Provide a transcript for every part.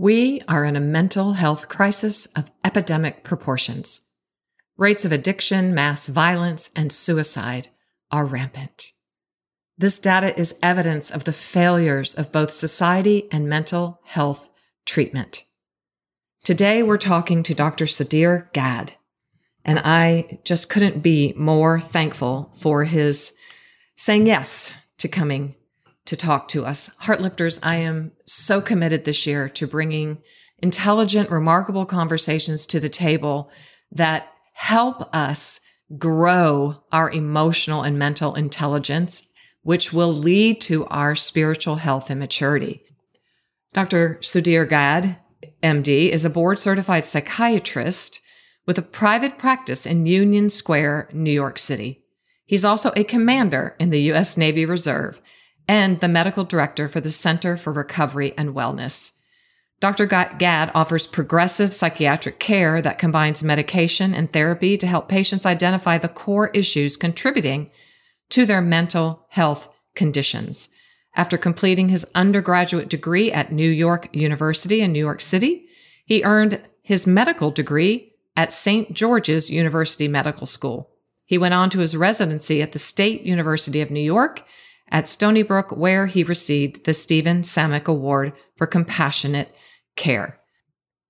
We are in a mental health crisis of epidemic proportions. Rates of addiction, mass violence, and suicide are rampant. This data is evidence of the failures of both society and mental health treatment. Today, we're talking to Dr. Sudhir Gadh, and I just couldn't be more thankful for his saying yes to coming to talk to us. Heartlifters, I am so committed this year to bringing intelligent, remarkable conversations to the table that help us grow our emotional and mental intelligence, which will lead to our spiritual health and maturity. Dr. Sudhir Gadh, MD, is a board certified psychiatrist with a private practice in Union Square, New York City. He's also a commander in the U.S. Navy Reserve and the medical director for the Center for Recovery and Wellness. Dr. Gadh offers progressive psychiatric care that combines medication and therapy to help patients identify the core issues contributing to their mental health conditions. After completing his undergraduate degree at New York University in New York City, he earned his medical degree at St. George's University Medical School. He went on to his residency at the State University of New York at Stony Brook, where he received the Stephen Samick Award for Compassionate Care.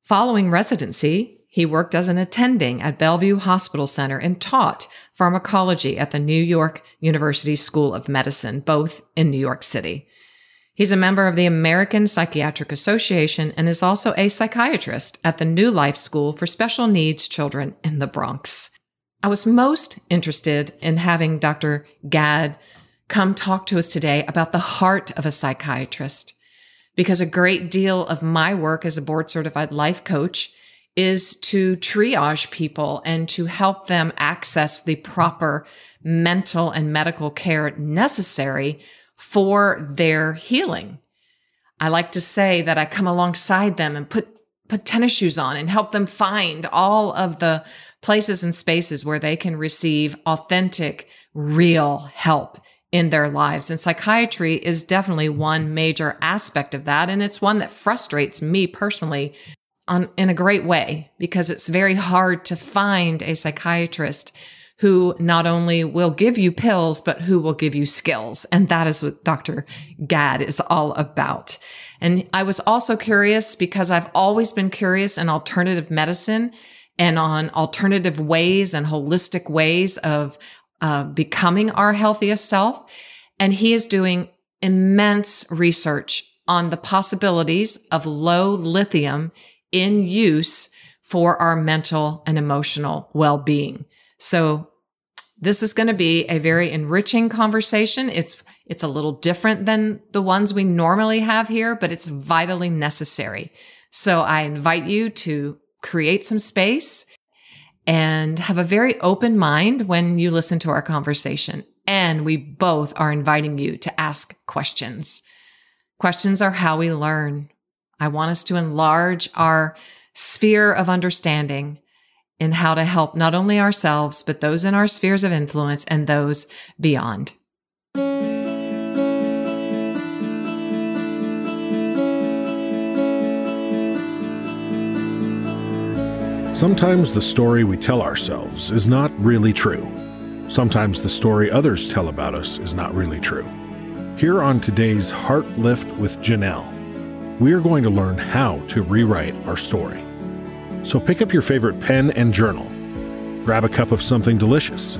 Following residency, he worked as an attending at Bellevue Hospital Center and taught pharmacology at the New York University School of Medicine, both in New York City. He's a member of the American Psychiatric Association and is also a psychiatrist at the New Life School for Special Needs Children in the Bronx. I was most interested in having Dr. Gadh come talk to us today about the heart of a psychiatrist. Because a great deal of my work as a board certified life coach is to triage people and to help them access the proper mental and medical care necessary for their healing. I like to say that I come alongside them and put put tennis shoes on and help them find all of the places and spaces where they can receive authentic, real help in their lives. And psychiatry is definitely one major aspect of that. And it's one that frustrates me personally on, in a great way because it's very hard to find a psychiatrist who not only will give you pills, but who will give you skills. And that is what Dr. Gadh is all about. And I was also curious because I've always been curious in alternative medicine and on alternative ways and holistic ways of uh, becoming our healthiest self. And he is doing immense research on the possibilities of low lithium in use for our mental and emotional well being. So this is going to be a very enriching conversation. It's it's a little different than the ones we normally have here, but it's vitally necessary. So I invite you to create some space and have a very open mind when you listen to our conversation. And we both are inviting you to ask questions. Questions are how we learn. I want us to enlarge our sphere of understanding in how to help not only ourselves, but those in our spheres of influence and those beyond. Sometimes the story we tell ourselves is not really true. Sometimes the story others tell about us is not really true. Here on today's Heart Lift with Janelle, we are going to learn how to rewrite our story. So pick up your favorite pen and journal, grab a cup of something delicious,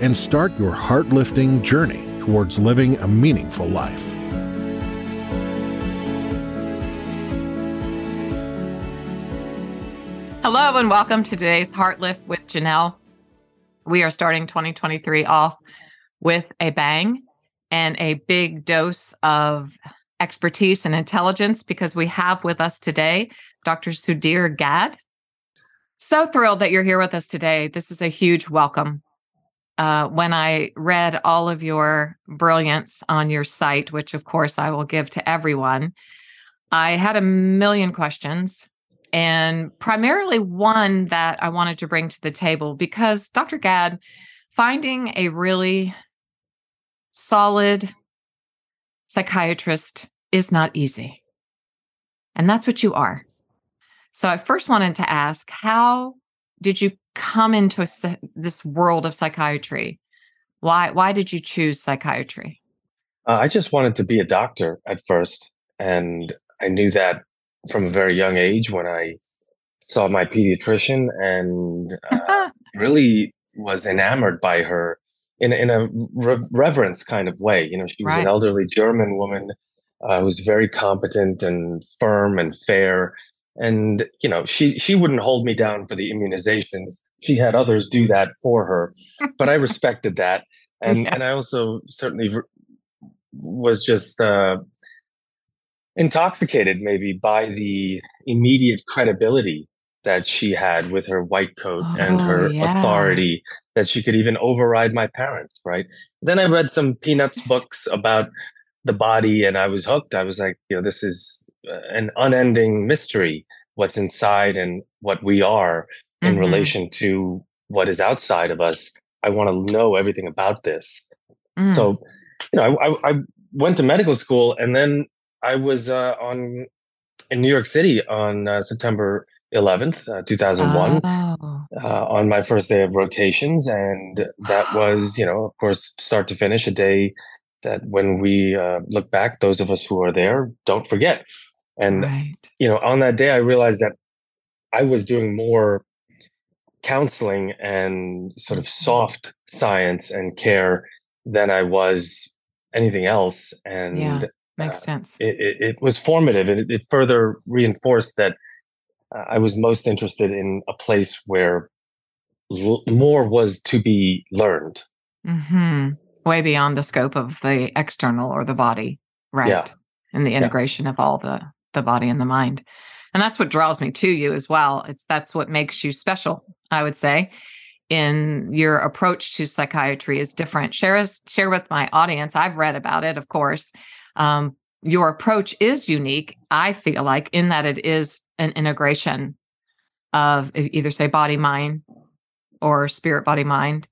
and start your heart lifting journey towards living a meaningful life. Hello, and welcome to today's Heart Lift with Janelle. We are starting 2023 off with a bang and a big dose of expertise and intelligence because we have with us today Dr. Sudhir Gadh. So thrilled that you're here with us today. This is a huge welcome. Uh, when I read all of your brilliance on your site, which of course I will give to everyone, I had a million questions and primarily one that I wanted to bring to the table because Dr. Gadh, finding a really solid psychiatrist is not easy. And that's what you are. So I first wanted to ask how did you come into a, this world of psychiatry? Why why did you choose psychiatry? Uh, I just wanted to be a doctor at first, and I knew that from a very young age when I saw my pediatrician and uh, really was enamored by her in in a re- reverence kind of way. You know, she was right. an elderly German woman uh, who was very competent and firm and fair. And you know, she she wouldn't hold me down for the immunizations. She had others do that for her, but I respected that, and yeah. and I also certainly re- was just uh, intoxicated maybe by the immediate credibility that she had with her white coat oh, and her yeah. authority that she could even override my parents right then i read some peanuts books about the body and i was hooked i was like you know this is uh, an unending mystery what's inside and what we are in mm-hmm. relation to what is outside of us i want to know everything about this mm. so you know I, I, I went to medical school and then i was uh, on in new york city on uh, september 11th, uh, 2001, oh. uh, on my first day of rotations. And that was, you know, of course, start to finish, a day that when we uh, look back, those of us who are there don't forget. And, right. you know, on that day, I realized that I was doing more counseling and sort of mm-hmm. soft science and care than I was anything else. And yeah, makes uh, sense. It, it, it, was formative. It, it further reinforced that uh, I was most interested in a place where l- more was to be learned. Mm-hmm. Way beyond the scope of the external or the body, right? Yeah. And the integration yeah. of all the the body and the mind, and that's what draws me to you as well. It's that's what makes you special. I would say, in your approach to psychiatry is different. Share us, share with my audience. I've read about it, of course, um, your approach is unique, I feel like, in that it is an integration of either say body mind or spirit body mind,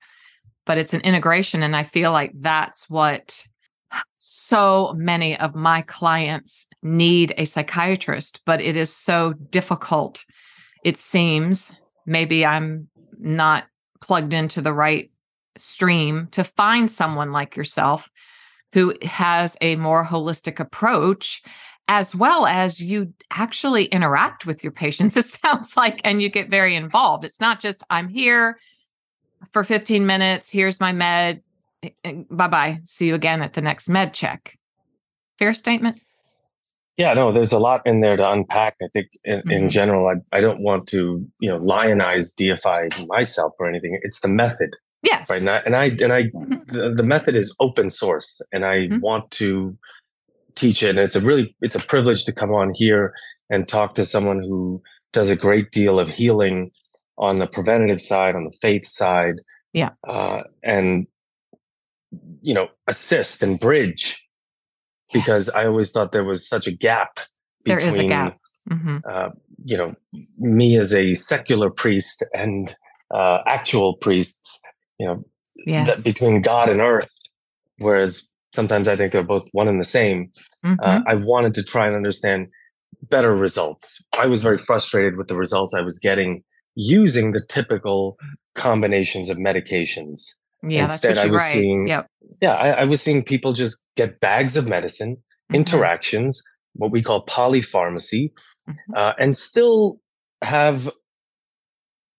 but it's an integration. And I feel like that's what so many of my clients need a psychiatrist, but it is so difficult. It seems maybe I'm not plugged into the right stream to find someone like yourself who has a more holistic approach as well as you actually interact with your patients it sounds like and you get very involved. It's not just i'm here for 15 minutes here's my med eh, eh, bye bye see you again at the next med check. Fair statement? Yeah no there's a lot in there to unpack i think in, mm-hmm. in general. I, I don't want to you know lionize deify myself or anything. It's the method Yes. Right. And I and I, and I mm-hmm. the, the, method is open source and I mm-hmm. want to teach it. And it's a really it's a privilege to come on here and talk to someone who does a great deal of healing on the preventative side, on the faith side. Yeah. Uh, and you know, assist and bridge because yes. I always thought there was such a gap between, there is a gap. Mm-hmm. Uh, you know, me as a secular priest and uh, actual priests you know, yes. between God and earth. Whereas sometimes I think they're both one and the same. Uh, mm-hmm. Uh, I wanted to try and understand better results. I was very frustrated with the results I was getting using the typical combinations of medications. Yeah, Instead, I was seeing, yep. yeah, I, I, was seeing people just get bags of medicine, mm-hmm. interactions, what we call polypharmacy, mm-hmm. uh, and still have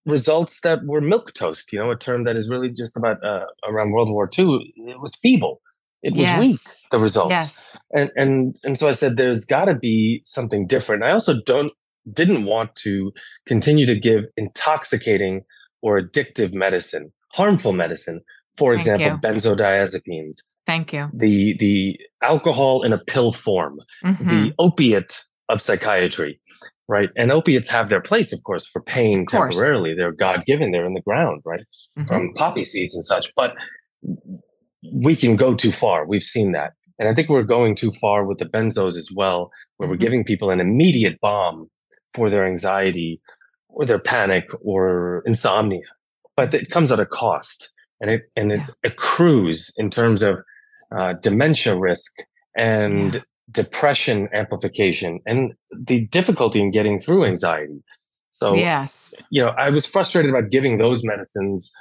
results that were milk toast, you know, a term that is really just about uh, around World War II. It was feeble. It was yes. weak, the results. Yes. And and and so I said there's gotta be something different. I also don't didn't want to continue to give intoxicating or addictive medicine, harmful medicine. For Thank example, you. benzodiazepines. Thank you. The the alcohol in a pill form, mm-hmm. the opiate of psychiatry right? And opiates have their place, of course, for pain temporarily. They're God given, they're in the ground, right? Mm-hmm. From poppy seeds and such. But we can go too far. We've seen that. And I think we're going too far with the benzos as well, where mm-hmm. we're giving people an immediate balm for their anxiety or their panic or insomnia. But it comes at a cost and it and it accrues in terms of uh, dementia risk and. Depression amplification and the difficulty in getting through anxiety. So, yes, you know, I was frustrated about giving those medicines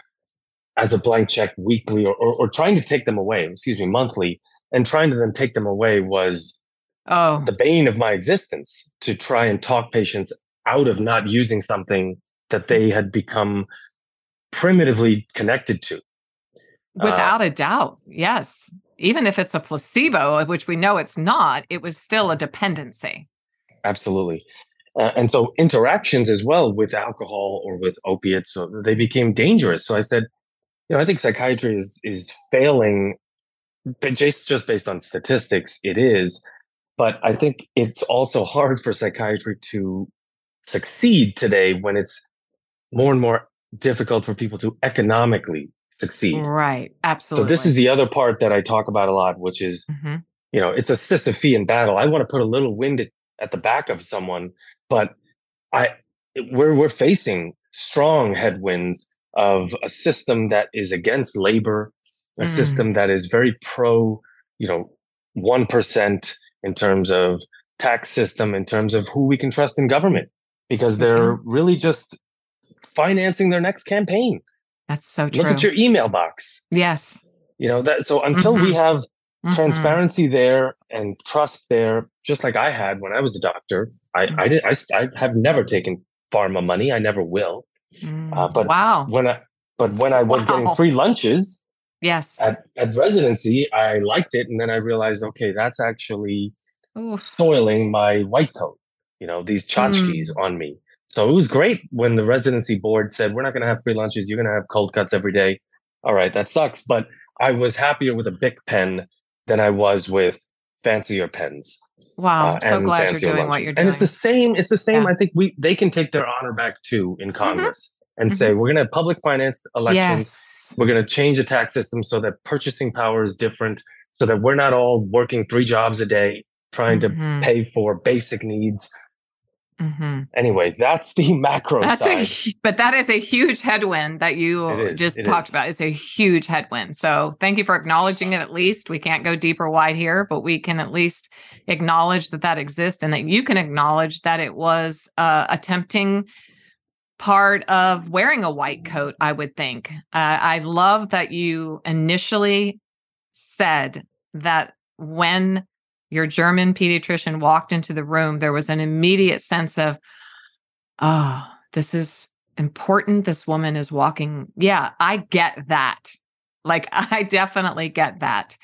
as a blank check weekly or, or, or trying to take them away, excuse me, monthly, and trying to then take them away was oh the bane of my existence to try and talk patients out of not using something that they had become primitively connected to. Uh, Without uh, a doubt. Yes. Even if it's a placebo, which we know it's not, it was still a dependency. Absolutely. Uh, and so interactions as well with alcohol or with opiates, so they became dangerous. So I said, you know, I think psychiatry is is failing, but just just based on statistics, it is. But I think it's also hard for psychiatry to succeed today when it's more and more difficult for people to economically succeed. Right. Absolutely. So this is the other part that I talk about a lot, which is, mm-hmm. you know, it's a Sisyphean battle. I want to put a little wind at the back of someone, but I we're we're facing strong headwinds of a system that is against labor, a mm. system that is very pro, you know, one percent in terms of tax system, in terms of who we can trust in government, because they're mm-hmm. really just financing their next campaign. That's so true. Look at your email box. Yes. You know that. So until mm-hmm. we have mm-hmm. transparency there and trust there, just like I had when I was a doctor, I mm-hmm. I did I, I have never taken pharma money. I never will. Uh, mm, but wow. When I but when I was wow. getting free lunches, yes, at, at residency, I liked it, and then I realized, okay, that's actually Ooh. soiling my white coat. You know, these tchotchkes mm. on me. So it was great when the residency board said, we're not going to have free lunches. You're going to have cold cuts every day. All right, that sucks. But I was happier with a Bic pen than I was with fancier pens. Wow, uh, so glad you're doing lunches. what you're doing. And it's the same. It's the same. Yeah. I think we they can take their honor back too in mm-hmm. Congress mm-hmm. and mm-hmm. say we're going to have public financed elections. Yes. We're going to change the tax system so that purchasing power is different, so that we're not all working three jobs a day trying mm-hmm. to pay for basic needs. Mm-hmm. Anyway, that's the macro that's side. A, but that is a huge headwind that you just it talked is. about. It's a huge headwind. So thank you for acknowledging it at least. We can't go deeper wide here, but we can at least acknowledge that that exists and that you can acknowledge that it was uh, a tempting part of wearing a white coat, I would think. Uh, I love that you initially said that when your German pediatrician walked into the room, there was an immediate sense of, oh, this is important. This woman is walking. Yeah, I get that. Like, I definitely get that.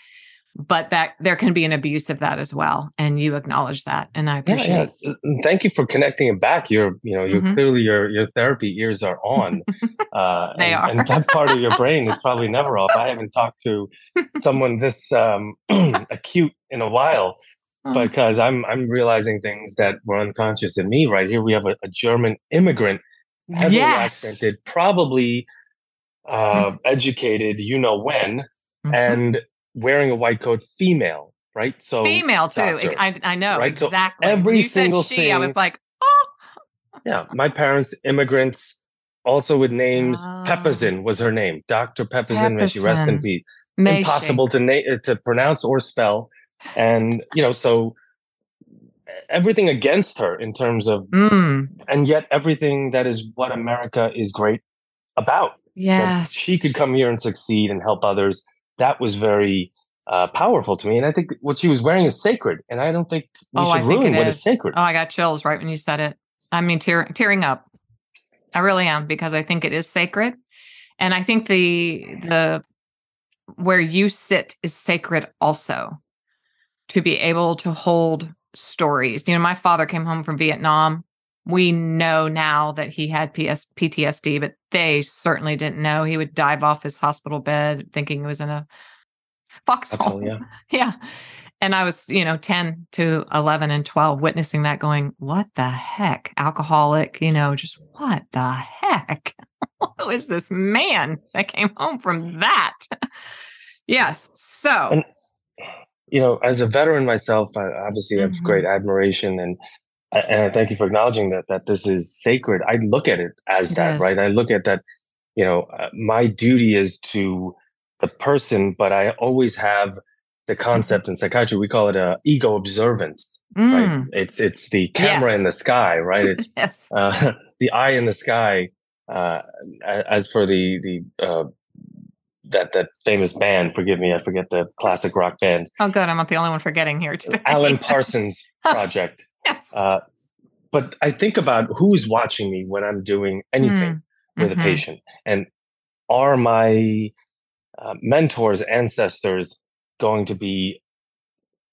But that there can be an abuse of that as well, and you acknowledge that, and I appreciate. Yeah, yeah. Thank you for connecting it back. You're, you know, you're mm-hmm. clearly your your therapy ears are on. Uh, they and, are, and that part of your brain is probably never off. I haven't talked to someone this um, acute in a while mm. because I'm I'm realizing things that were unconscious in me. Right here, we have a, a German immigrant, heavily yes. accented, probably uh, mm. educated, you know when, mm-hmm. and wearing a white coat, female. Right, so female too. Doctor, I, I know right? exactly. So every you single she, thing, I was like, oh. Yeah, my parents, immigrants, also with names. Oh. Was her name, Doctor Pepazin. May she rest in peace. May Impossible she. to na- to pronounce or spell and you know so everything against her in terms of mm. and yet everything that is what america is great about yes she could come here and succeed and help others that was very uh, powerful to me and i think what she was wearing is sacred and i don't think we oh, should ruin what is. is sacred oh i got chills right when you said it i mean tear, tearing up i really am because i think it is sacred and i think the the where you sit is sacred also to be able to hold stories. You know, my father came home from Vietnam. We know now that he had PS- PTSD, but they certainly didn't know. He would dive off his hospital bed thinking he was in a foxhole. Yeah. yeah. And I was, you know, 10 to 11 and 12 witnessing that going, what the heck? Alcoholic, you know, just what the heck? Who is this man that came home from that? yes. So. And- you know, as a veteran myself, I obviously mm-hmm. have great admiration and and I thank you for acknowledging that that this is sacred. I look at it as that, right? I look at that. You know, uh, my duty is to the person, but I always have the concept in psychiatry. We call it a ego observance. Mm. Right? It's it's the camera yes. in the sky, right? It's yes. uh, the eye in the sky. Uh, as for the the uh, that that famous band. Forgive me, I forget the classic rock band. Oh, good. I'm not the only one forgetting here today. Alan Parsons project. Yes. Uh, but I think about who's watching me when I'm doing anything mm. with mm-hmm. a patient, and are my uh, mentors, ancestors, going to be,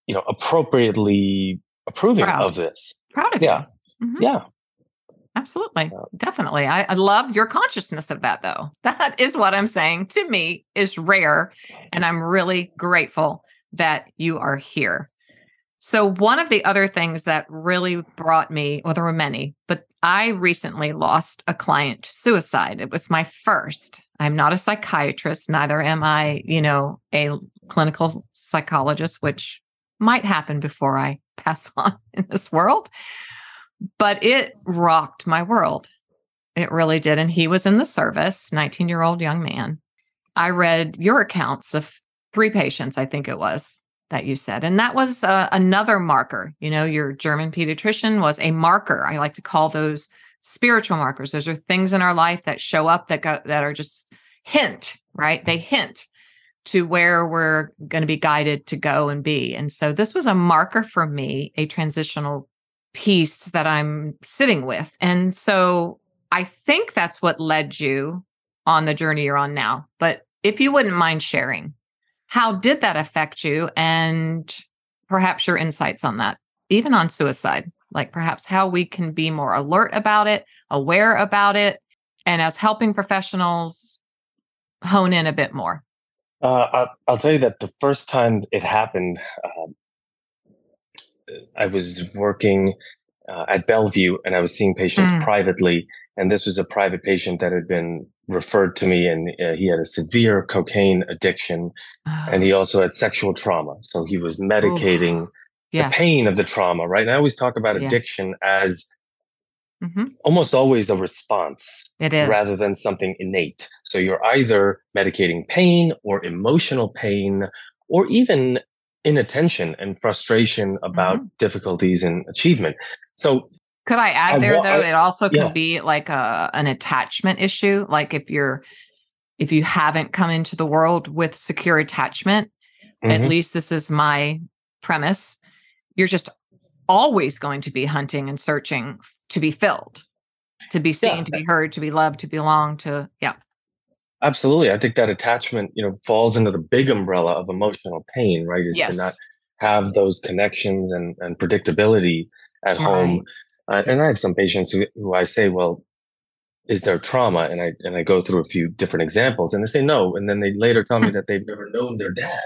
you know, appropriately approving Proud. of this? Proud of yeah. you. Mm-hmm. Yeah. Absolutely. Definitely. I, I, love your consciousness of that, though. That is what I'm saying to me is rare. And I'm really grateful that you are here. So, one of the other things that really brought me, well, there were many, but I recently lost a client to suicide. It was my first. I'm not a psychiatrist, neither am I, you know, a clinical psychologist, which might happen before I pass on in this world but it rocked my world. It really did. And he was in the service, 19 year old young man. I read your accounts of three patients, I think it was that you said. And that was uh, another marker. You know, your German pediatrician was a marker. I like to call those spiritual markers. Those are things in our life that show up that go, that are just hint, right? They hint to where we're going to be guided to go and be. And so this was a marker for me, a transitional piece that I'm sitting with. And so I think that's what led you on the journey you're on now. But if you wouldn't mind sharing, how did that affect you and perhaps your insights on that, even on suicide? Like perhaps how we can be more alert about it, aware about it, and as helping professionals hone in a bit more. Uh, I'll, I'll, tell you that the first time it happened, uh, I was working uh, at Bellevue and I was seeing patients mm. privately. And this was a private patient that had been referred to me, and uh, he had a severe cocaine addiction, oh. and he also had sexual trauma. So he was medicating yes. the pain of the trauma, right? And I always talk about yeah. addiction as mm-hmm. almost always a response, it is rather than something innate. So you're either medicating pain or emotional pain, or even inattention and frustration about mm-hmm. difficulties in achievement. So could I add I, there though? I, it also could be like a an attachment issue. Like if you're if you haven't come into the world with secure attachment, mm-hmm. at least this is my premise, you're just always going to be hunting and searching to be filled, to be seen, yeah. to be heard, to be loved, to belong, to yeah. Absolutely. I think that attachment, you know, falls into the big umbrella of emotional pain, right? Is yes. to not have those connections and, and predictability at right. home. Uh, and I have some patients who, who I say, well, is there trauma? And I and I go through a few different examples, and they say no, and then they later tell me that they've never known their dad.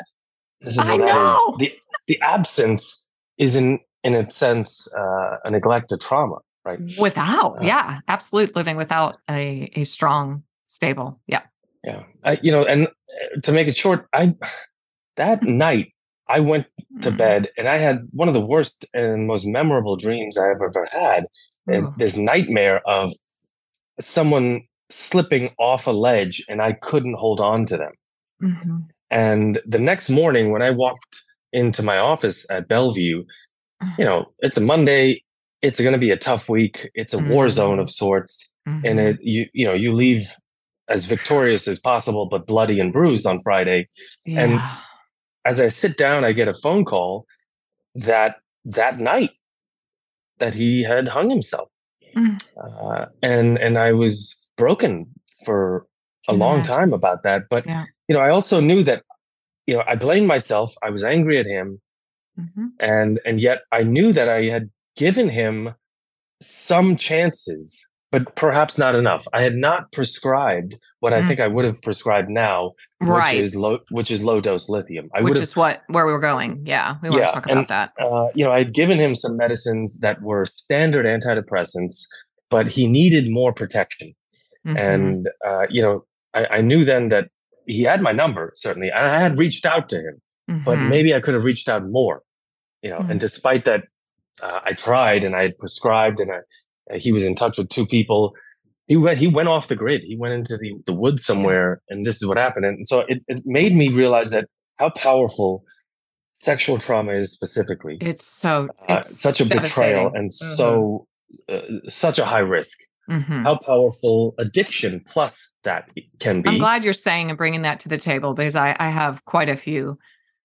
I, know the the absence is in in a sense uh, a neglect of trauma, right? Without, uh, yeah, absolute living without a a strong, stable, yeah, yeah. I, you know, and uh, to make it short, I that night I went to mm-hmm. bed and I had one of the worst and most memorable dreams I have ever had. And this nightmare of someone slipping off a ledge and I couldn't hold on to them. Mm-hmm. And the next morning, when I walked into my office at Bellevue, you know, it's a Monday. It's going to be a tough week. It's a mm-hmm. war zone of sorts, mm-hmm. and it you you know you leave as victorious as possible, but bloody and bruised on Friday. Yeah. And as I sit down, I get a phone call that that night that he had hung himself, mm. uh, and and I was broken for a long time about that. But yeah. you know, I also knew that you know I blamed myself. I was angry at him, mm-hmm. and and yet I knew that I had given him some chances but perhaps not enough. I had not prescribed what mm. I think I would have prescribed now, right. which is low, which is low dose lithium. I which is what where we were going. Yeah, we want yeah, to talk about that. Uh, you know, I had given him some medicines that were standard antidepressants, but he needed more protection. Mm-hmm. And uh, you know, I, I, knew then that he had my number certainly, and I had reached out to him, mm-hmm. but maybe I could have reached out more. You know, mm-hmm. and mm. despite that, uh, I tried and I had prescribed and I he was in touch with two people. He went he went off the grid. He went into the, the woods somewhere, and this is what happened. And so it, it made me realize that how powerful sexual trauma is specifically. It's so uh, it's uh, such a betrayal and mm-hmm. so uh, such a high risk. Mm-hmm. How powerful addiction plus that can be. I'm glad you're saying and bringing that to the table because I, I have quite a few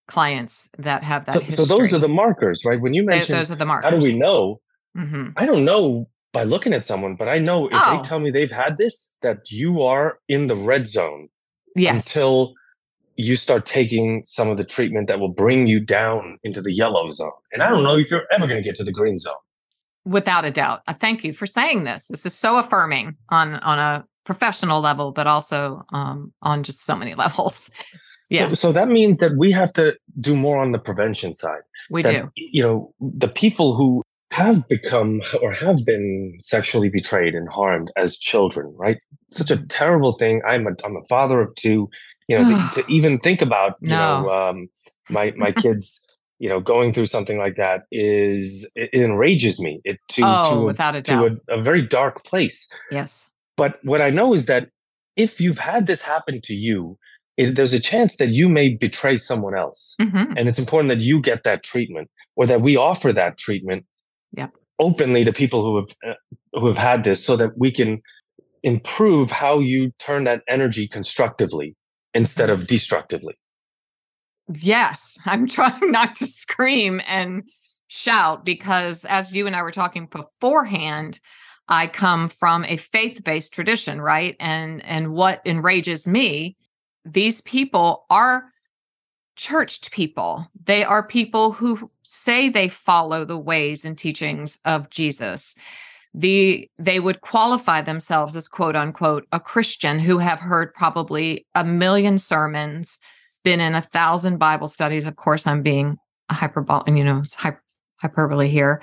clients that have that. So, so those are the markers, right? When you mentioned those are the markers. How do we know? Mm-hmm. I don't know by looking at someone, but I know if oh. they tell me they've had this, that you are in the red zone. Yes. Until you start taking some of the treatment that will bring you down into the yellow zone. And I don't know if you're ever going to get to the green zone. Without a doubt. I thank you for saying this. This is so affirming on on a professional level, but also um, on just so many levels. Yeah. So, so, that means that we have to do more on the prevention side. We that, do. You know, the people who have become or have been sexually betrayed and harmed as children, right? Such a mm-hmm. terrible thing. I'm a I'm a father of two you know to, to, even think about you no. know um, my my kids you know going through something like that is it, it enrages me it to oh, to, without a, to a, a, very dark place yes but what i know is that if you've had this happen to you it, there's a chance that you may betray someone else mm-hmm. and it's important that you get that treatment or that we offer that treatment yep. openly to people who have uh, who have had this so that we can improve how you turn that energy constructively instead of destructively. Yes, I'm trying not to scream and shout because, as you and I were talking beforehand, I come from a faith-based tradition, right? And and what enrages me, these people are churched people. They are people who say they follow the ways and teachings of Jesus. The they would qualify themselves as quote unquote a christian who have heard probably a million sermons been in a thousand bible studies. Of course i'm being hyperbole you know hyperbole here.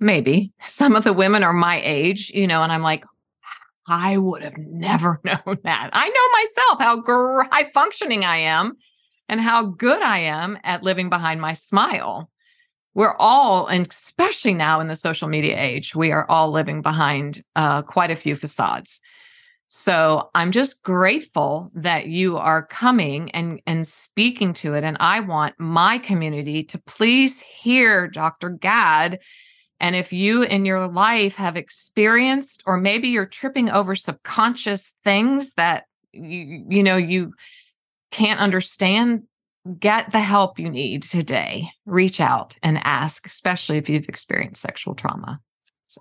Maybe. Some of the women are my age you know and i'm like i would have never known that i know myself how high functioning i am and how good i am at living behind my smile we're all, and especially now in the social media age, we are all living behind uh, quite a few facades. So I'm just grateful that you are coming and, and speaking to it. And I want my community to please hear Dr. Gadh. And if you in your life have experienced, or maybe you're tripping over subconscious things that you, you know, you can't understand, get the help you need today. Reach out and ask, especially if you've experienced sexual trauma. So,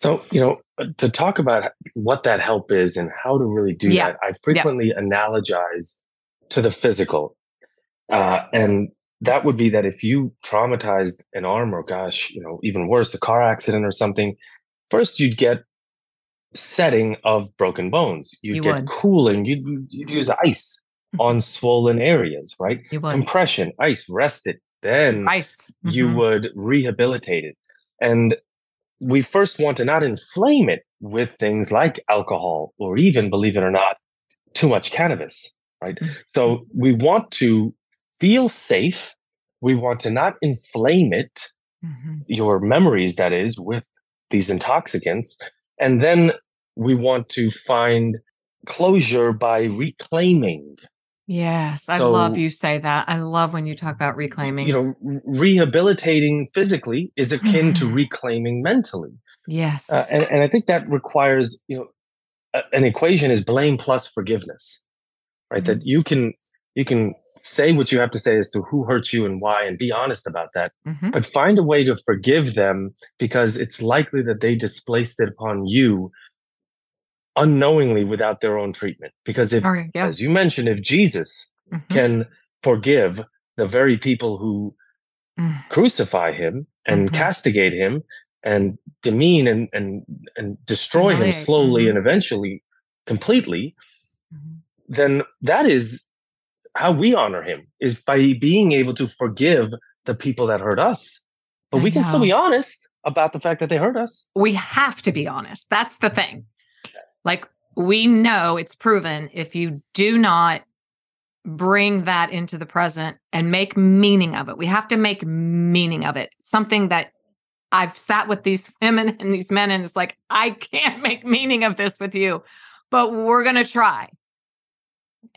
so you know, uh, to talk about what that help is and how to really do yeah. that, I frequently yeah. analogize to the physical, uh, and that would be that if you traumatized an arm or, gosh, you know, even worse, a car accident or something, first you'd get setting of broken bones. You'd you get would. cooling. You'd, you'd use ice on swollen areas, right? Compression, ice, rest it. Then ice. Mm-hmm. you would rehabilitate it. And we first want to not inflame it with things like alcohol or even, believe it or not, too much cannabis, right? Mm-hmm. So we want to feel safe. We want to not inflame it, mm-hmm. your memories, that is, with these intoxicants. And then we want to find closure by reclaiming Yes, I so, love you say that. I love when you talk about reclaiming. You know, rehabilitating physically is akin to reclaiming mentally. Yes. Uh, and, and I think that requires, you know, a, an equation is blame plus forgiveness, right? Mm-hmm. That you can, you can say what you have to say as to who hurt you and why and be honest about that, mm-hmm. but find a way to forgive them because it's likely that they displaced it upon you unknowingly without their own treatment. Because if, right, yeah. as you mentioned, if Jesus mm-hmm. can forgive the very people who mm. crucify him and mm-hmm. castigate him and demean and and and destroy him slowly mm-hmm. and eventually completely, mm-hmm. then that is how we honor him is by being able to forgive the people that hurt us. But I we can know. still be honest about the fact that they hurt us. We have to be honest. That's the thing. Like we know it's proven if you do not bring that into the present and make meaning of it. We have to make meaning of it. Something that I've sat with these women and these men and it's like I can't make meaning of this with you, but we're going to try.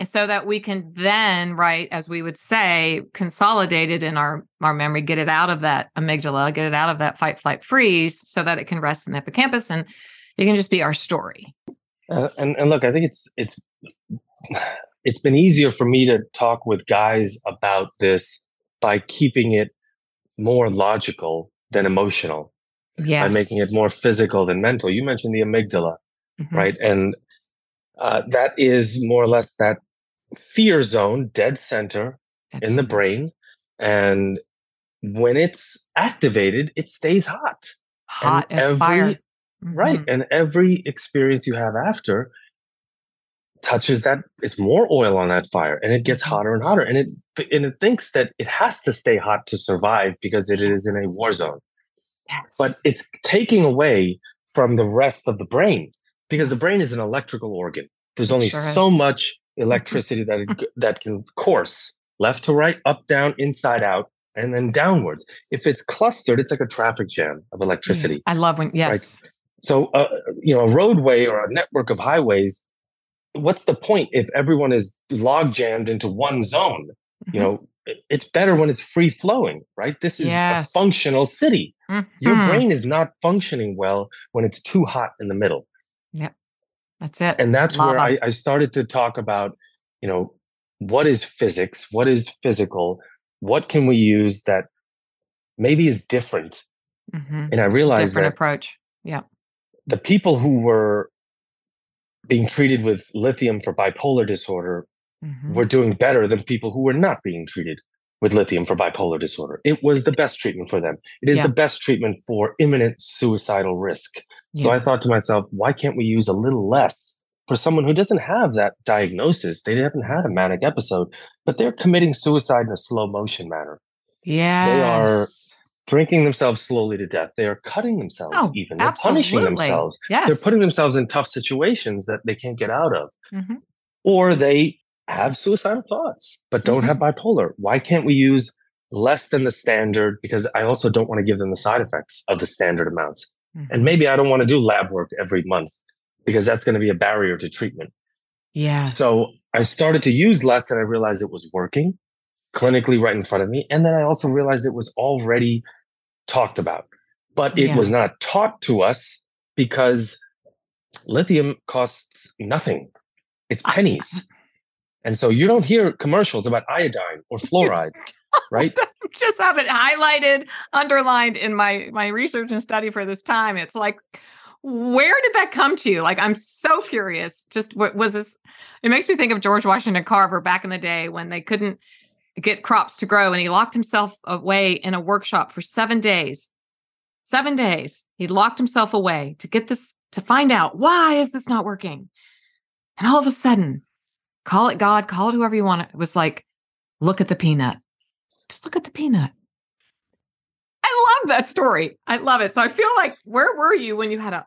So that we can then, right, as we would say, consolidate it in our, our memory, get it out of that amygdala, get it out of that fight, flight, freeze, so that it can rest in the hippocampus and it can just be our story. Uh, and, and look, I think it's it's it's been easier for me to talk with guys about this by keeping it more logical than emotional. Yes. By making it more physical than mental. You mentioned the amygdala, mm-hmm. right? And uh, that is more or less that fear zone, dead center That's in the brain. And when it's activated, it stays hot. Hot and as every, fire. Mm-hmm. Right. And every experience you have after touches that it's more oil on that fire and it gets mm-hmm. hotter and hotter and it and it thinks that it has to stay hot to survive because it is in a war zone yes. but it's taking away from the rest of the brain because the brain is an electrical organ there's only sure so much mm-hmm. electricity that it, that can course left to right up down inside out and then downwards if it's clustered it's like a traffic jam of electricity i love when yes right? so uh, you know a roadway or a network of highways what's the point if everyone is log jammed into one zone? Mm-hmm. You know, it's better when it's free flowing, right? This is yes. a functional city. Mm-hmm. Your brain is not functioning well when it's too hot in the middle. That's it. And that's Lava. where I, I started to talk about, you know, what is physics? What is physical? What can we use that maybe is different? Mm-hmm. And I realized different approach. Yeah. The people who were being treated with lithium for bipolar disorder mm-hmm. were doing better than people who were not being treated with lithium for bipolar disorder. It was the best treatment for them. It is yeah. the best treatment for imminent suicidal risk. Yeah. So I thought to myself, why can't we use a little less for someone who doesn't have that diagnosis? They haven't had a manic episode, but they're committing suicide in a slow motion manner. Yeah. They are drinking themselves slowly to death. They are cutting themselves oh, even. They're absolutely. punishing themselves. Yes. They're putting themselves in tough situations that they can't get out of. Mm-hmm. Or they have suicidal thoughts, but don't mm-hmm. have bipolar. Why can't we use less than the standard? Because I also don't want to give them the side effects of the standard amounts. Mm-hmm. And maybe I don't want to do lab work every month because that's going to be a barrier to treatment. Yeah. So I started to use less and I realized it was working clinically right in front of me. And then I also realized it was already talked about, but it yeah. was not taught to us because lithium costs nothing. It's pennies. And so you don't hear commercials about iodine or fluoride, right? Just have it highlighted, underlined in my my research and study for this time. It's like where did that come to you? Like, I'm so curious. Just what was this? It makes me think of George Washington Carver back in the day when they couldn't get crops to grow. And he locked himself away in a workshop for seven days. Seven days. He locked himself away to get this, to find out why is this not working? And all of a sudden, call it God, call it whoever you want. It was like, look at the peanut. Just look at the peanut. I love that story. I love it. So I feel like, where were you when you had a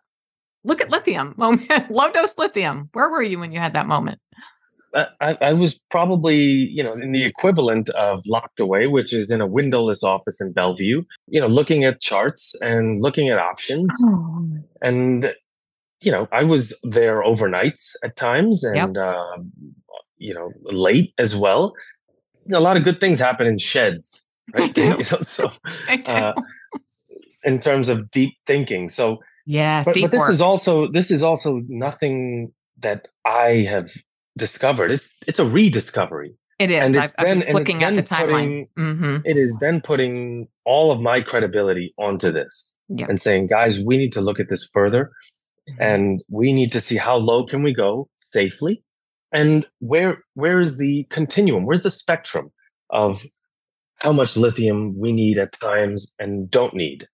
look at lithium moment, low dose lithium? Where were you when you had that moment? I, I, was probably, you know, in the equivalent of locked away, which is in a windowless office in Bellevue, you know, looking at charts and looking at options. Oh. And, you know, I was there overnights at times and, yep. uh, you know, late as well. You know, a lot of good things happen in sheds, right? you know, so, uh, in terms of deep thinking. So, yes, but, but this work. is also this is also nothing that I have discovered. It's it's a rediscovery. It is. And it's I, then, looking at the timeline. Putting, mm-hmm. it is then putting all of my credibility onto this yep. and saying, guys, we need to look at this further, mm-hmm. and we need to see how low can we go safely, and where where is the continuum? Where's the spectrum of how much lithium we need at times and don't need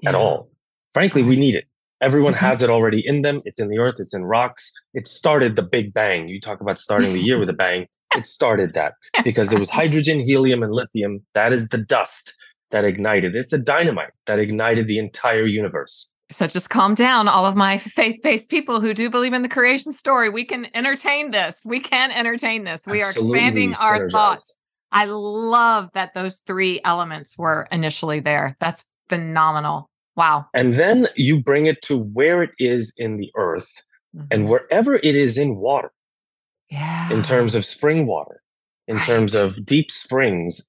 yeah. at all? Frankly, we need it. Everyone mm-hmm. has it already in them. It's in the earth, it's in rocks. It started the Big Bang. You talk about starting the year with a bang. It started that because there was hydrogen, helium, and lithium. That is the dust that ignited. It's the dynamite that ignited the entire universe. So just calm down, all of my faith-based people who do believe in the creation story. We can entertain this. We can entertain this. We Absolutely are expanding our thoughts. I love that those three elements were initially there. That's phenomenal. Wow. And then you bring it to where it is in the earth mm-hmm. and wherever it is in water. Yeah. In terms of spring water, in right. terms of deep springs,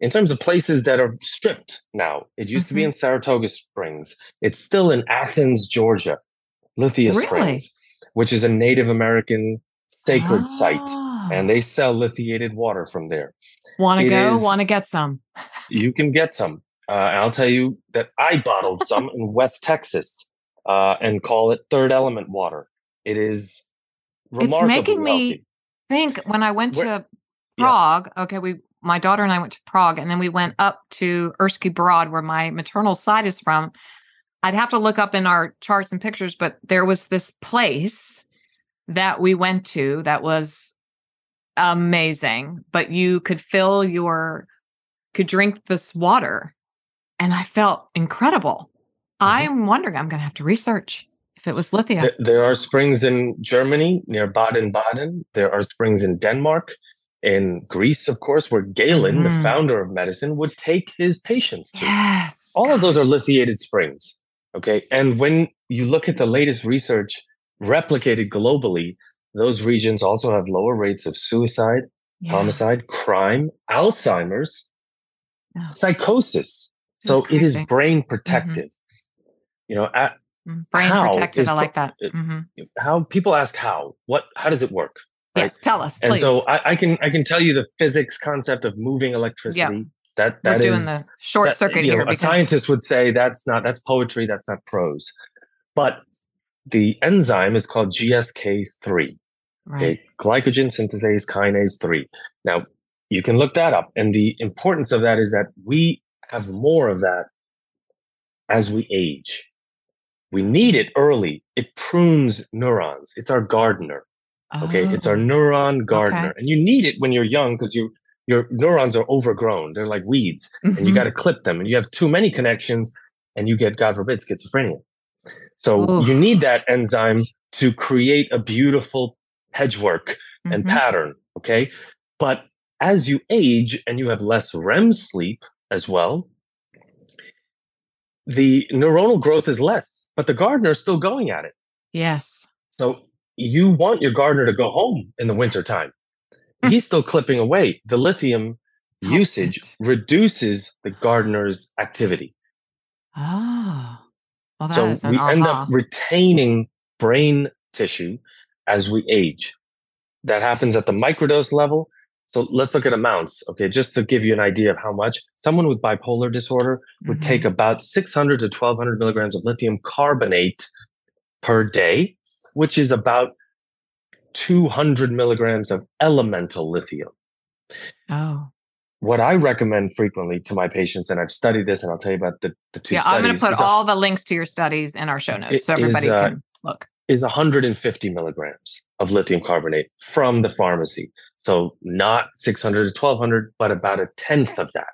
in terms of places that are stripped now. It used mm-hmm. to be mm-hmm. in Saratoga Springs. It's still in Athens, Georgia, Lithia really? Springs, which is a Native American sacred site. And they ah. sell lithiated water from there. Want to go? Want to get some? you can get some. Uh, I'll tell you that I bottled some in West Texas uh, and call it third element water. It is It's making me think when I went Where, to Prague, yeah. okay, we my daughter and I went to Prague and then we went up to Uherský Brod where my maternal side is from. I'd have to look up in our charts and pictures, but there was this place that we went to that was amazing, but you could fill your could drink this water and I felt incredible. Mm-hmm. I'm wondering I'm going to have to research if it was lithium. There are springs in Germany near Baden-Baden. There are springs in Denmark in Greece, of course, where Galen, mm. the mm-hmm. founder of medicine, would take his patients to. Yes. All of those are lithiated springs. Okay. And when you look at the latest research replicated globally, those regions also have lower rates of suicide, yeah. homicide, crime, Alzheimer's, oh. psychosis. This so is it is brain mm-hmm. protective. Mm-hmm. You know, at, mm, brain protected. I like that. Mm-hmm. How people ask how, what, how does it work? Right? Yes, tell us. And so I, I, can I can tell you the physics concept of moving electricity. Yep. That that We're is, doing the short circuit here. Know, a scientist would say that's not that's poetry. That's not prose. But the enzyme is called GSK3, right. okay? glycogen synthase kinase three. Now you can look that up, and the importance of that is that we have more of that as we age. We need it early. It prunes neurons. It's our gardener. Okay, oh. it's our oh, neuron gardener, okay. and you need it when you're young because you your neurons are overgrown. They're like weeds, mm-hmm. and you mm-hmm. got to clip them. And you have too many connections, and you get, God forbid, schizophrenia. So Oof. you need that enzyme to create a beautiful hedgework mm-hmm. and pattern. Okay, but as you age and you have less REM sleep as well, the neuronal growth is less, but the gardener is still going at it. Yes. So you want your gardener to go home in the wintertime. Mm. He's still clipping away. The lithium usage reduces the gardener's activity. Oh, well, so we end up retaining brain tissue as we age. That happens at the microdose level. So let's look at amounts. Okay, just to give you an idea of how much someone with bipolar disorder would mm-hmm. take about 600 to 1200 milligrams of lithium carbonate per day which is about 200 milligrams of elemental lithium. Oh. What I recommend frequently to my patients, and I've studied this, and I'll tell you about the, the two yeah. I'm going to put all a, the links to your studies in our show notes so everybody is, uh, can look. Is 150 milligrams of lithium carbonate from the pharmacy. So not 600 to 1200, but about a tenth of that.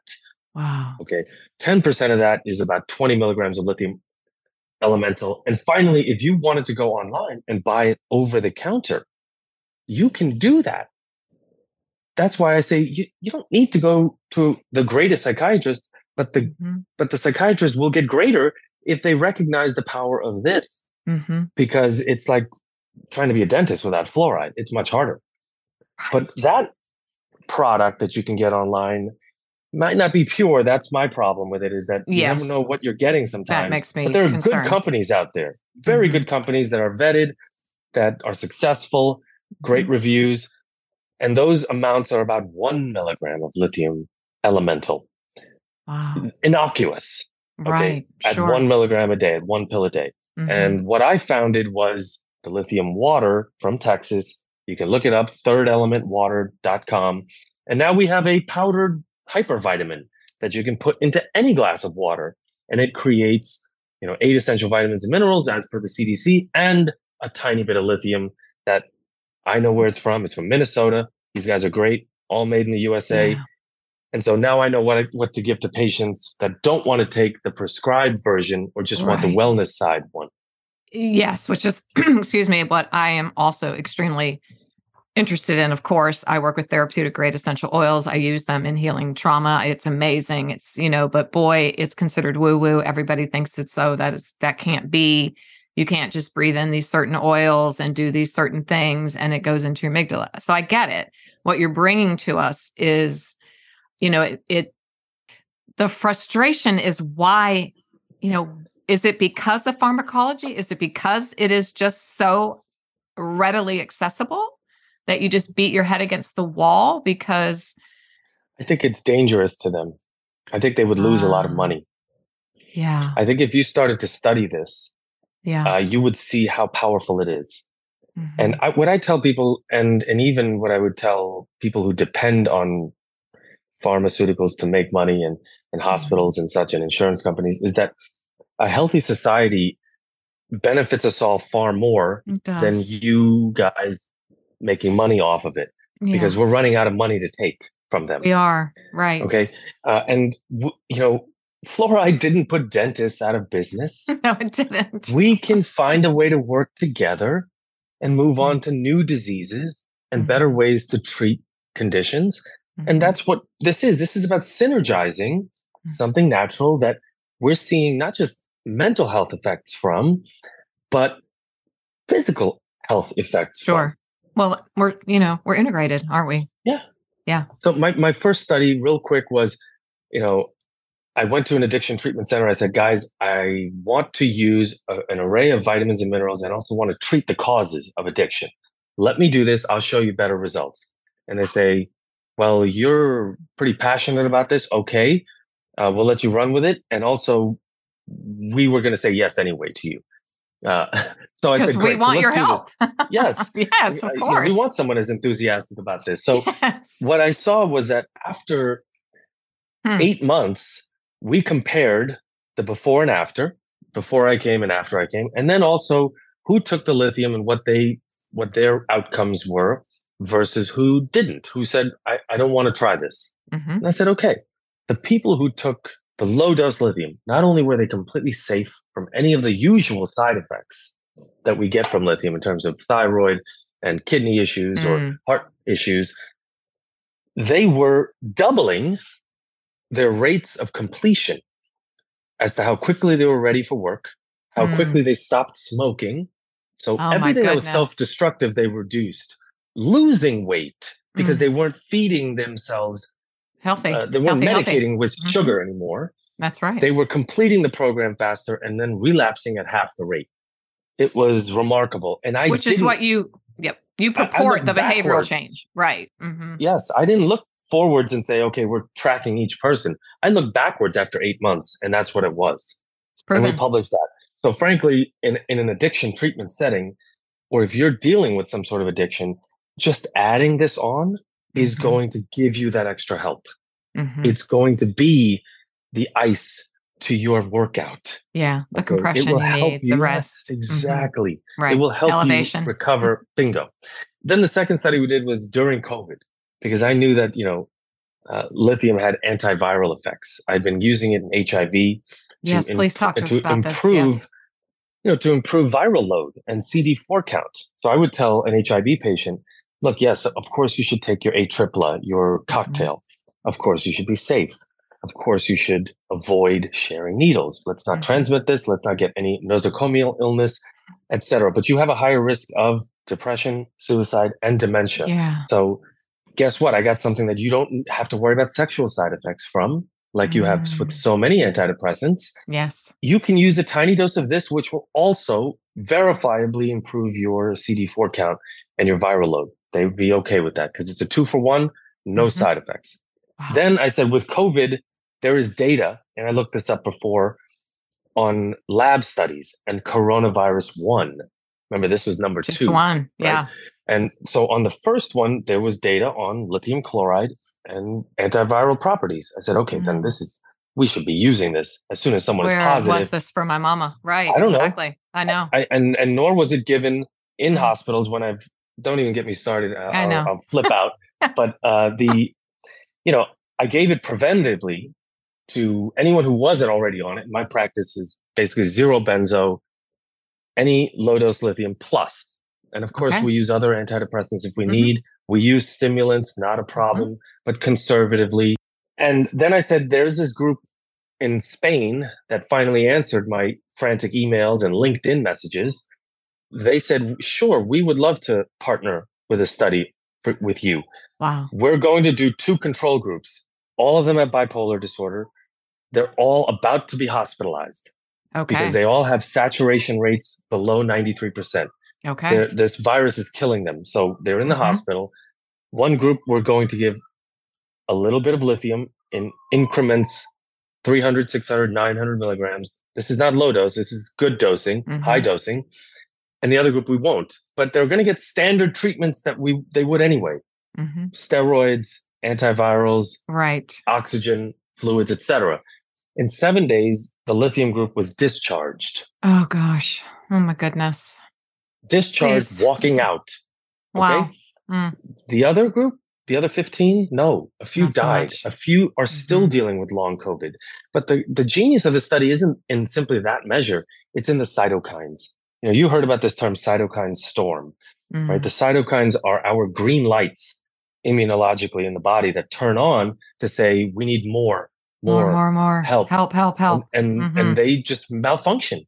Wow. Okay. 10% of that is about 20 milligrams of lithium Elemental. And finally, if you wanted to go online and buy it over the counter, you can do that. That's why I say you, you don't need to go to the greatest psychiatrist, but the mm-hmm. but the psychiatrist will get greater if they recognize the power of this. Mm-hmm. Because it's like trying to be a dentist without fluoride. It's much harder. Right. But that product that you can get online might not be pure. That's my problem with it is that you yes. never know what you're getting sometimes. That makes me But there are concerned. good companies out there, very mm-hmm. good companies that are vetted, that are successful, great mm-hmm. reviews. And those amounts are about one milligram of lithium elemental. Wow. Innocuous. Okay, right. At sure. one milligram a day, at one pill a day. Mm-hmm. And what I founded was the lithium water from Texas. You can look it up, thirdelementwater.com. And now we have a powdered hypervitamin that you can put into any glass of water and it creates you know eight essential vitamins and minerals as per the cdc and a tiny bit of lithium that i know where it's from it's from minnesota these guys are great all made in the usa yeah. and so now i know what I, what to give to patients that don't want to take the prescribed version or just right. want the wellness side one yes which is excuse me but i am also extremely interested in, of course, I work with therapeutic grade essential oils. I use them in healing trauma. It's amazing. It's, you know, but boy, it's considered woo woo. Everybody thinks it's so that is that can't be. you can't just breathe in these certain oils and do these certain things and it goes into your amygdala. So I get it. What you're bringing to us is, you know, it, it the frustration is why, you know, is it because of pharmacology? Is it because it is just so readily accessible that you just beat your head against the wall because I think it's dangerous to them. I think they would lose uh, a lot of ah. money. Yeah. I think if you started to study this, yeah, uh, you would see how powerful it is. Mm-hmm. And I, what I tell people, and and even what I would tell people who depend on pharmaceuticals to make money and and mm-hmm. hospitals mm-hmm. and such and insurance companies, is that a healthy society benefits us all far more than you guys making money off of it yeah. because we're running out of money to take from them. We are right. Okay, uh, and w- you know fluoride didn't put dentists out of business. No, it didn't. We can find a way to work together and move on mm-hmm. to new diseases and mm-hmm. better ways to treat conditions. Mm-hmm. And that's what this is. This is about synergizing mm-hmm. something natural that we're seeing not just mental health effects from, but physical health effects sure. From. Well, we're, you know, we're integrated, aren't we? Yeah. Yeah. So my, my first study, real quick, was, you know, I went to an addiction treatment center. I said, guys, I want to use a, an array of vitamins and minerals and also want to treat the causes of addiction. Let me do this. I'll show you better results. And they say, well, you're pretty passionate about this. Okay. Uh, we'll let you run with it. And also, we were going to say yes anyway to you. Uh, so I said, we want so your help. yes. yes, of course. we want someone as enthusiastic about this. So yes. what I saw was that after hmm. eight months, we compared the before and after, before I came and after I came, and then also who took the lithium and what they what their outcomes were versus who didn't, who said, I, I don't want to try this. Mm-hmm. And I said, okay, the people who took the low dose lithium, not only were they completely safe from any of the usual side effects that we get from lithium in terms of thyroid and kidney issues mm. or heart issues, they were doubling their rates of completion as to how quickly they were ready for work, how mm. quickly they stopped smoking. So oh everything that was self-destructive, they reduced. Losing weight because mm. they weren't feeding themselves healthy. Uh, they weren't healthy, medicating healthy. with mm-hmm. sugar anymore. That's right. They were completing the program faster and then relapsing at half the rate. It was remarkable, and I which is what you yep you purport the behavioral change, right? Mm-hmm. Yes, I didn't look forwards and say, okay, we're tracking each person. I looked backwards after eight months, and that's what it was. And we published that. So, frankly, in, in an addiction treatment setting, or if you're dealing with some sort of addiction, just adding this on. Is going to give you that extra help. Mm-hmm. It's going to be the ice to your workout. Yeah, the okay? compression it will help need, you. the rest. Yes, mm-hmm. exactly. Mm-hmm. Right. It will help Elevation. you recover. Bingo. Then the second study we did was during COVID because I knew that you know uh, lithium had antiviral effects. I'd been using it in HIV. Yes, please talk to, to us about improve, this. Yes. You know, to improve viral load and CD4 count. So I would tell an HIV patient, look, yes, of course you should take your ATRIPLA, your mm-hmm. cocktail. Mm-hmm. Of course you should be safe. Of course you should avoid sharing needles. Let's not mm-hmm. transmit this. Let's not get any nosocomial illness, etc. But you have a higher risk of depression, suicide, and dementia. Yeah. So guess what? I got something that you don't have to worry about sexual side effects from, like you have with mm. so many antidepressants. Yes. You can use a tiny dose of this, which will also verifiably improve your CD4 count and your viral load. They would be okay with that because it's a two for one, no mm-hmm. side effects. Wow. Then I said, with COVID, there is data, and I looked this up before on lab studies and coronavirus one. Remember, this was number Just two. one, right? yeah. And so on the first one, there was data on lithium chloride and antiviral properties. I said, okay, mm-hmm. then this is we should be using this as soon as someone Where is positive. was this for my mama? Right. I don't exactly. know. I know. I, and and nor was it given in mm-hmm. hospitals when I've don't even get me started. I'll, I know. I'll, I'll flip out. but uh, the you know I gave it preventively to anyone who wasn't already on it. My practice is basically zero benzo, any low dose lithium plus and of course, okay. we use other antidepressants if we mm-hmm. need. We use stimulants, not a mm-hmm. problem, mm-hmm. but conservatively. And then I said, there's this group in Spain that finally answered my frantic emails and LinkedIn messages, they said, sure, we would love to partner with a study for, with you. Wow. We're going to do two control groups. All of them have bipolar disorder. They're all about to be hospitalized. Okay. Because they all have saturation rates below 93%. Okay. They're, this virus is killing them. So they're in the Mhm. hospital. One group, we're going to give a little bit of lithium in increments 300, 600, 900 milligrams. This is not low dose. This is good dosing, high Mhm. dosing. And the other group, we won't. But they're going to get standard treatments that we they would anyway hmm steroids, antivirals, Right. oxygen, fluids, etc. In seven days, the lithium group was discharged. Oh gosh. Oh my goodness. Discharged, Please. walking out. Wow. Mm. The other group, the other 15, no, a few Not died. much. a few are still Mhm. dealing with long COVID. But the, the genius of the study isn't in simply that measure, it's in the cytokines. You know, you heard about this term cytokine storm, right? Mm. The cytokines are our green lights immunologically in the body that turn on to say, we need more, More, more. more, more. help. Help, help, help. And, and, Mhm. and they just malfunction.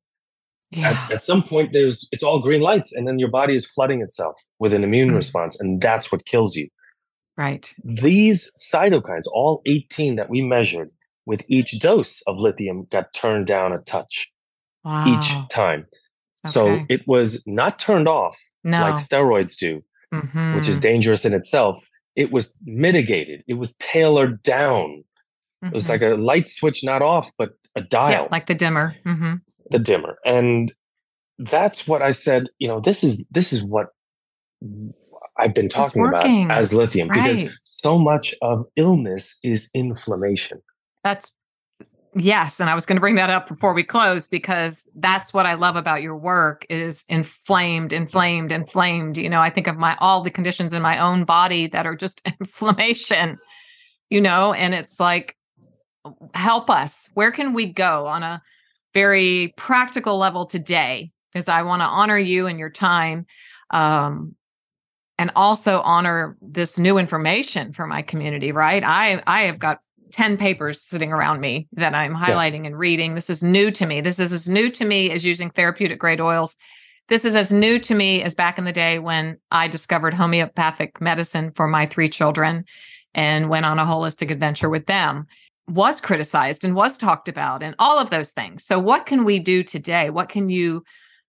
yeah. At, at some point, there's it's all green lights, and then your body is flooding itself with an immune Mm. response, and that's what kills you. right. These cytokines, all 18 that we measured with each dose of lithium, got turned down a touch Wow. each time. So it was not turned off no. like steroids do, which is Mhm. dangerous in itself. It was mitigated, it was tailored down. It was Mhm. like a light switch, not off, but a dial, yeah, like the dimmer. hmm the dimmer. And that's what I said, you know, this is this is what I've been talking about as lithium because so much of illness is inflammation. That's yes, and I was going to bring that up before we close because that's what I love about your work is inflamed, inflamed, inflamed. You know, I think of my all the conditions in my own body that are just inflammation. You know, and it's like help us. Where can we go on a very practical level today? Because I want to honor you and your time. Um, and also honor this new information for my community right i i have got 10 papers sitting around me that i'm highlighting and reading. This is new to me. This is as new to me as using therapeutic grade oils. This is as new to me as back in the day when i discovered homeopathic medicine for my three children and went on a holistic adventure with them. Was criticized and was talked about and all of those things. So what can we do today? What can you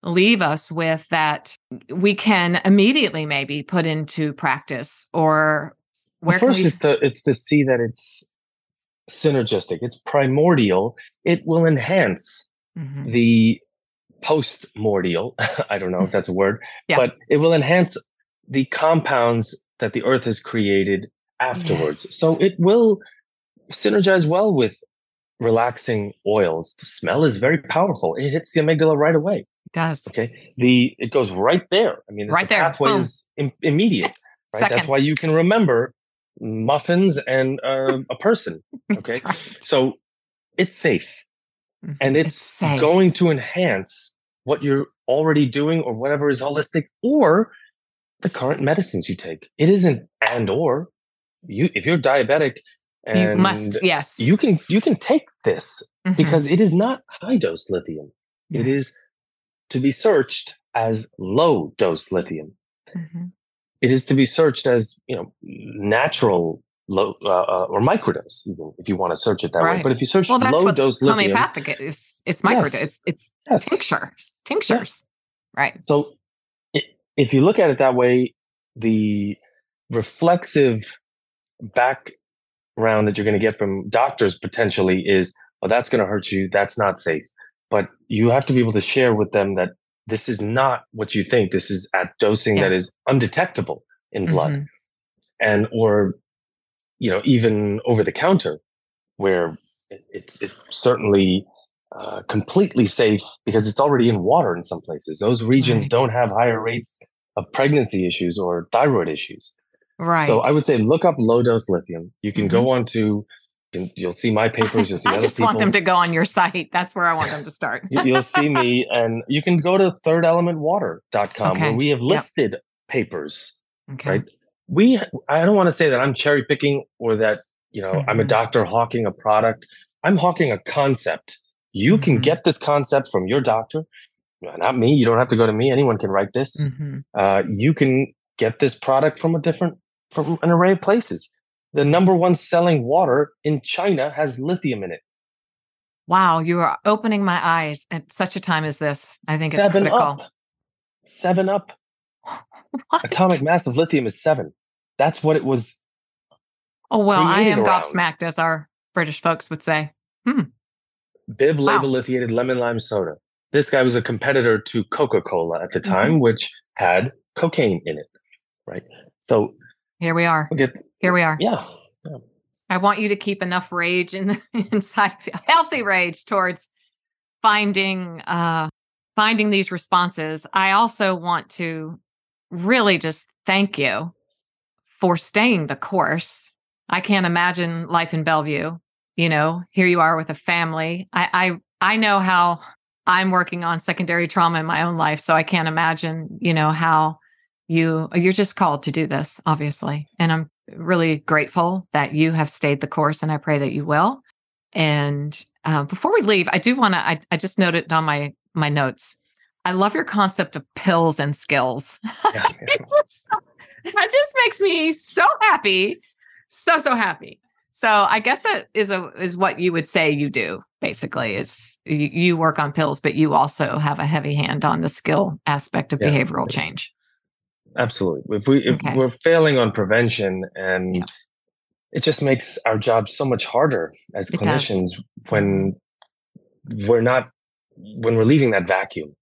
leave us with that we can immediately maybe put into practice or where Well, first we it's to it's to see that it's synergistic it's primordial it will enhance Mhm. the post-mordial i don't know if that's a word Yeah. but it will enhance the compounds that the earth has created afterwards Yes. so it will synergize well with relaxing oils the smell is very powerful it hits the amygdala right away It does okay the it goes right there i mean Right the there. pathway Boom. is im- immediate right that's why you can remember muffins and uh, a person okay. right. so it's safe Mhm. and it's, safe. going to enhance what you're already doing or whatever is holistic or the current medicines you take it isn't and or you if you're diabetic and you must yes you can you can take this Mhm. because it is not high dose lithium it Yeah. is to be searched as low dose lithium Mhm. It is to be searched as you know natural low uh, uh, or microdose even if you want to search it that way. But if you search well that's low what dose lithium is it's micro Yes. it's it's yes. tinctures tinctures. Right. So i if you look at it that way the reflexive background that you're going to get from doctors potentially is oh that's going to hurt you. That's not safe. But you have to be able to share with them that this is not what you think. This is at dosing that Yes. is undetectable in blood. Mhm. and or you know even over the counter where it, it's it's certainly uh, completely safe because it's already in water in some places. Those regions Right. don't have higher rates of pregnancy issues or thyroid issues. Right. So i would say look up low dose lithium. You can go on to you'll see my papers you'll see I just people want them to go on your site. That's where I want them to start. You- you'll see me and you can go to thirdelementwater.com Okay. where we have Yep. listed papers okay. right we i don't want to say that i'm cherry picking or that you know i'm a Mhm. doctor hawking a product I'm hawking a concept. You mm-hmm. can get this concept from your doctor, not me. You don't have to go to me. Anyone can write this. Mm-hmm. Uh, you can get this product from a different, from an array of places. The number one selling water in China has lithium in it. Wow, you are opening my eyes at such a time as this. I think it's seven critical. Up. Seven up. What? Atomic mass of lithium is seven. That's what it was. Oh well, I am around. gobsmacked, as our British folks would say. Hmm. Bib wow. label lithiated lemon lime soda. This guy was a competitor to Coca Cola at the time, mm-hmm. which had cocaine in it. Right. So here we are. We'll get, here we are. Yeah. yeah. I want you to keep enough rage in the, inside healthy rage towards finding uh finding these responses. I also want to really just thank you for staying the course. I can't imagine life in Bellevue. You know, here you are with a family. I I I know how I'm working on secondary trauma in my own life, so I can't imagine, you know, how you you're just called to do this, obviously. And I'm really grateful that you have stayed the course, and I pray that you will. And uh, before we leave, I do want to. I, I just noted on my my notes. I love your concept of pills and skills. Yeah, yeah. that just makes me so happy, so so happy. So I guess that is a is what you would say you do basically is you, you work on pills, but you also have a heavy hand on the skill aspect of yeah. behavioral change. Absolutely. If we if okay. we're failing on prevention and yeah. it just makes our job so much harder as it clinicians does. when we're not when we're leaving that vacuum.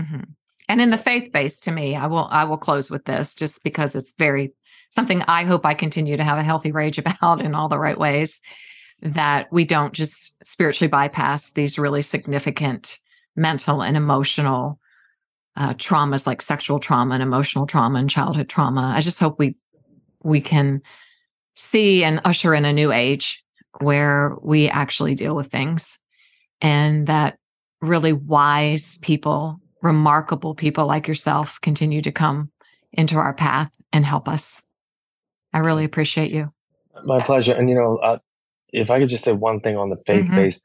Mm-hmm. And in the faith base, to me, I will I will close with this just because it's very something I hope I continue to have a healthy rage about in all the right ways. That we don't just spiritually bypass these really significant mental and emotional uh, traumas like sexual trauma and emotional trauma and childhood trauma. I just hope we we can see and usher in a new age where we actually deal with things and that really wise people, remarkable people like yourself continue to come into our path and help us. I really appreciate you. My pleasure. And you know, uh, if I could just say one thing on the faith based,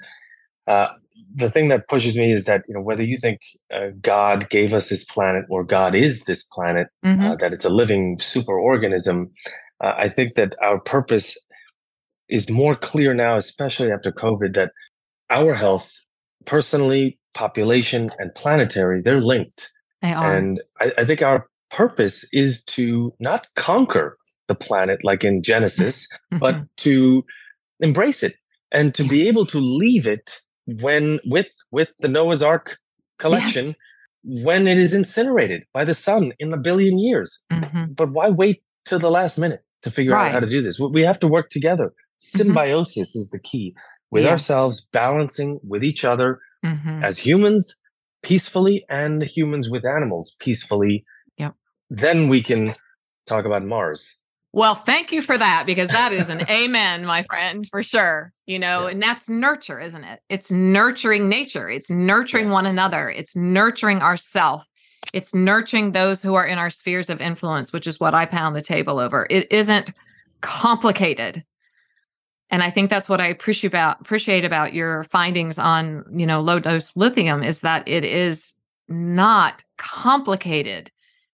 mm-hmm. uh, the thing that pushes me is that you know whether you think uh, God gave us this planet or God is this planet, uh, mm-hmm. uh, that it's a living super organism. Uh, I think that our purpose is more clear now, especially after COVID, that our health, personally, population, and planetary, they're linked. They are. And I, I think our purpose is to not conquer the planet like in Genesis, mm-hmm. but to embrace it and to be able to leave it when with with the Noah's Ark collection yes. when it is incinerated by the sun in a billion years. Mm-hmm. But why wait till the last minute to figure right. out how to do this? We have to work together. Mm-hmm. Symbiosis mm-hmm. is the key with yes. ourselves, balancing with each other mm-hmm. as humans peacefully and humans with animals peacefully. Yep. Then we can talk about Mars. Well, thank you for that because that is an amen, my friend, for sure. You know, yeah. and that's nurture, isn't it? It's nurturing nature, it's nurturing yes. one another, it's nurturing ourself. It's nurturing those who are in our spheres of influence, which is what I pound the table over. It isn't complicated. And I think that's what I appreciate about appreciate about your findings on, you know, low dose lithium is that it is not complicated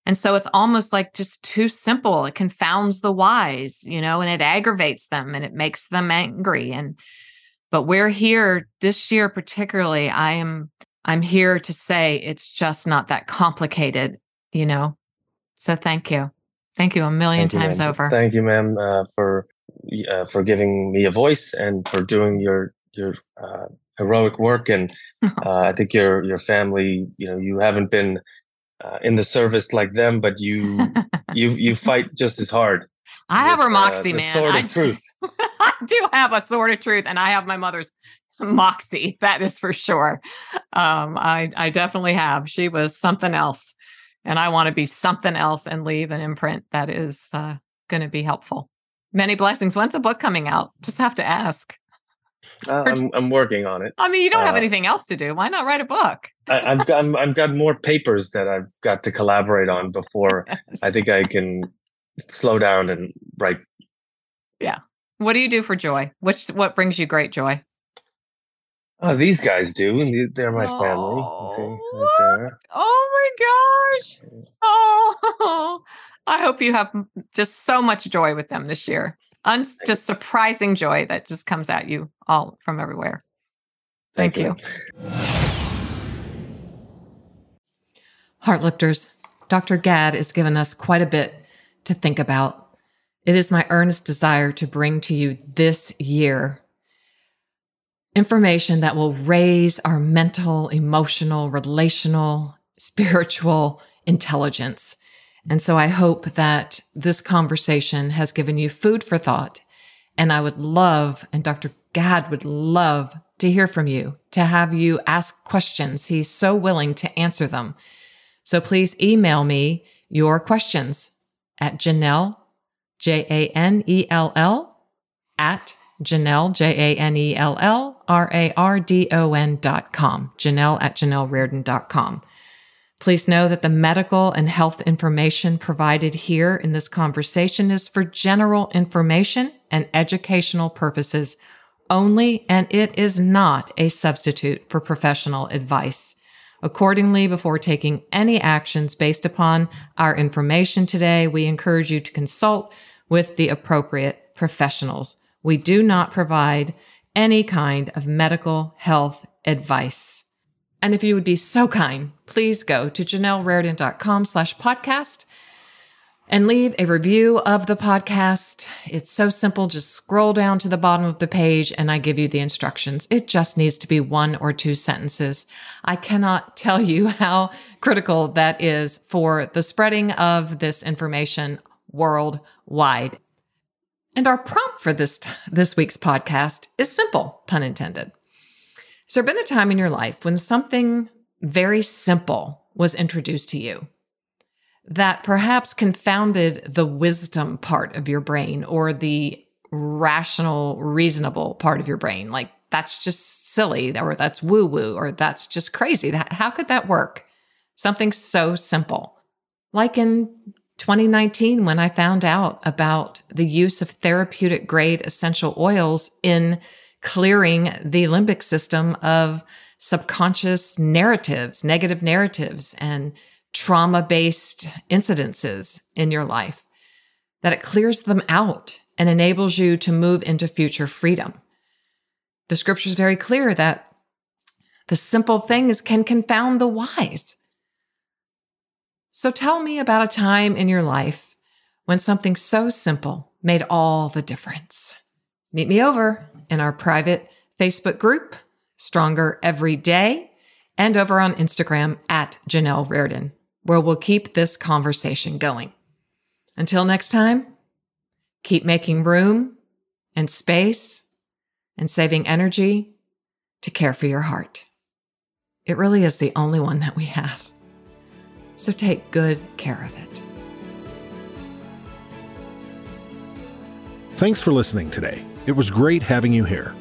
and so it's almost like just too simple. It confounds the wise, you know, and it aggravates them and it makes them angry. And, but we're here this year, particularly, I am, I'm here to say it's just not that complicated, you know? So thank you. Thank you a million Thank times you, over. Thank you, ma'am, uh, for, uh, for giving me a voice and for doing your, your, uh, heroic work. And, uh, I think your, your family, you know, you haven't been uh, in the service like them, but you you you fight just as hard. I have her uh, moxie, uh, man. Sword of I, truth. I do have a sword of truth, and I have my mother's moxie. That is for sure. Um, I I definitely have. She was something else, and I want to be something else and leave an imprint that is uh, going to be helpful. Many blessings. When's a book coming out? Just have to ask. Uh, I'm I'm working on it. I mean, you don't have uh, anything else to do. Why not write a book? I, have got i have got more papers that I've got to collaborate on before yes. I think I can slow down and write. Yeah. What do you do for joy? Which what brings you great joy? Oh, these guys do. They're my oh, family. See, right oh my gosh. Oh, I hope you have just so much joy with them this year. Un- just surprising joy that just comes at you all from everywhere. Thank, Thank you. you. Heartlifters, Dr. Gadh has given us quite a bit to think about. It is my earnest desire to bring to you this year information that will raise our mental, emotional, relational, spiritual intelligence. And so I hope that this conversation has given you food for thought. And I would love, and Dr. Gadh would love to hear from you, to have you ask questions. He's so willing to answer them. So please email me your questions at Janell, J A N E L L, at Janell, J A N E L L R A R D O N dot com. Janell at JanellRairden dot com. Please know that the medical and health information provided here in this conversation is for general information and educational purposes only, and it is not a substitute for professional advice. Accordingly, before taking any actions based upon our information today, we encourage you to consult with the appropriate professionals. We do not provide any kind of medical health advice. And if you would be so kind, please go to janellrairden.com slash podcast and leave a review of the podcast. It's so simple. Just scroll down to the bottom of the page and I give you the instructions. It just needs to be one or two sentences. I cannot tell you how critical that is for the spreading of this information worldwide. And our prompt for this, this week's podcast is simple, pun intended. Has there been a time in your life when something very simple was introduced to you that perhaps confounded the wisdom part of your brain or the rational, reasonable part of your brain? Like, that's just silly, or that's woo woo, or that's just crazy. How could that work? Something so simple. Like in 2019 when I found out about the use of therapeutic grade essential oils in clearing the limbic system of subconscious narratives, negative narratives, and trauma based incidences in your life, that it clears them out and enables you to move into future freedom. The scripture is very clear that the simple things can confound the wise. So tell me about a time in your life when something so simple made all the difference. Meet me over in our private Facebook group, Stronger Every Day, and over on Instagram at Janell Rairden, where we'll keep this conversation going. Until next time, keep making room and space and saving energy to care for your heart. It really is the only one that we have so take good care of it. Thanks for listening today. It was great having you here.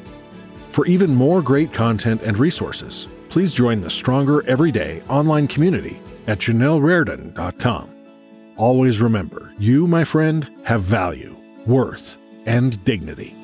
For even more great content and resources, please join the Stronger Everyday online community at JanellRairden.com. Always remember, you, my friend, have value, worth, and dignity.